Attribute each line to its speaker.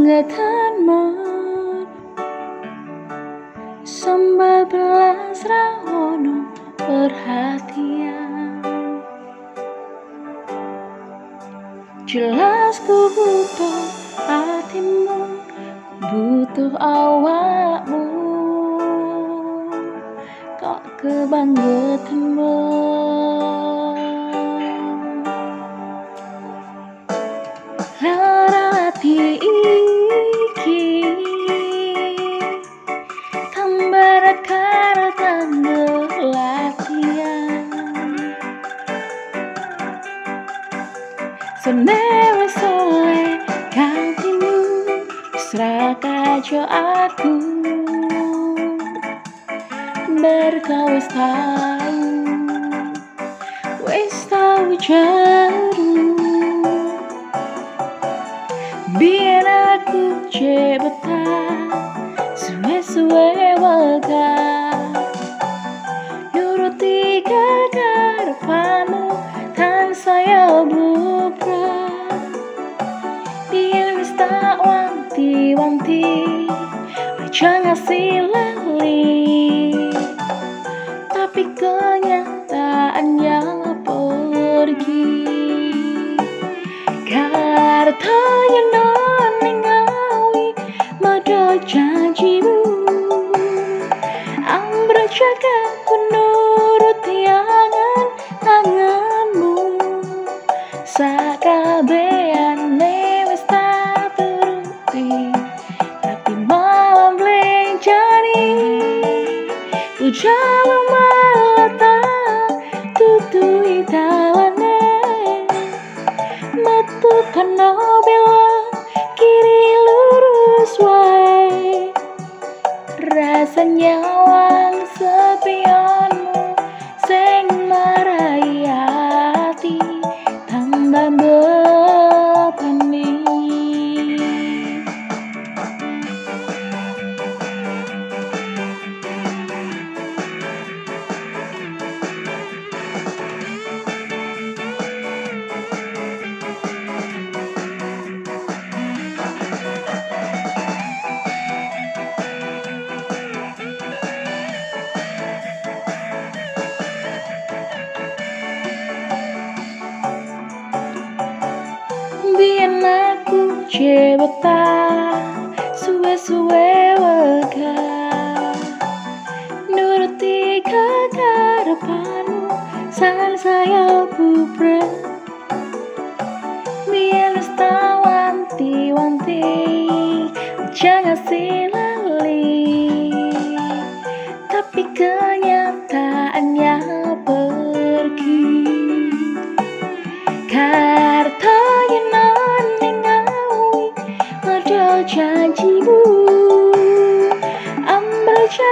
Speaker 1: bangetanmu Sambal belas rawono perhatian. Jelas ku butuh hatimu Butuh awakmu. Kok kebangetanmu Senewe sole gantimu Serakajo aku Berkau wis tau Wis tau jeru Biar aku cepetan Suwe-suwe wega wanti-wanti Aja ngasih lali Tapi kenyataannya pergi. Kartanya non ngawi Mada janjimu. Ambra jaga ku nuruti angan ಮಾತಾಡುತ್ತಿದ್ದಾನೆ ಮತ್ತು ಕಣ್ಣ ಬೆಳ aku cepetan Suwe-suwe wega Nuruti kekarepanmu San saya wis tak wanti-wanti Jangan silali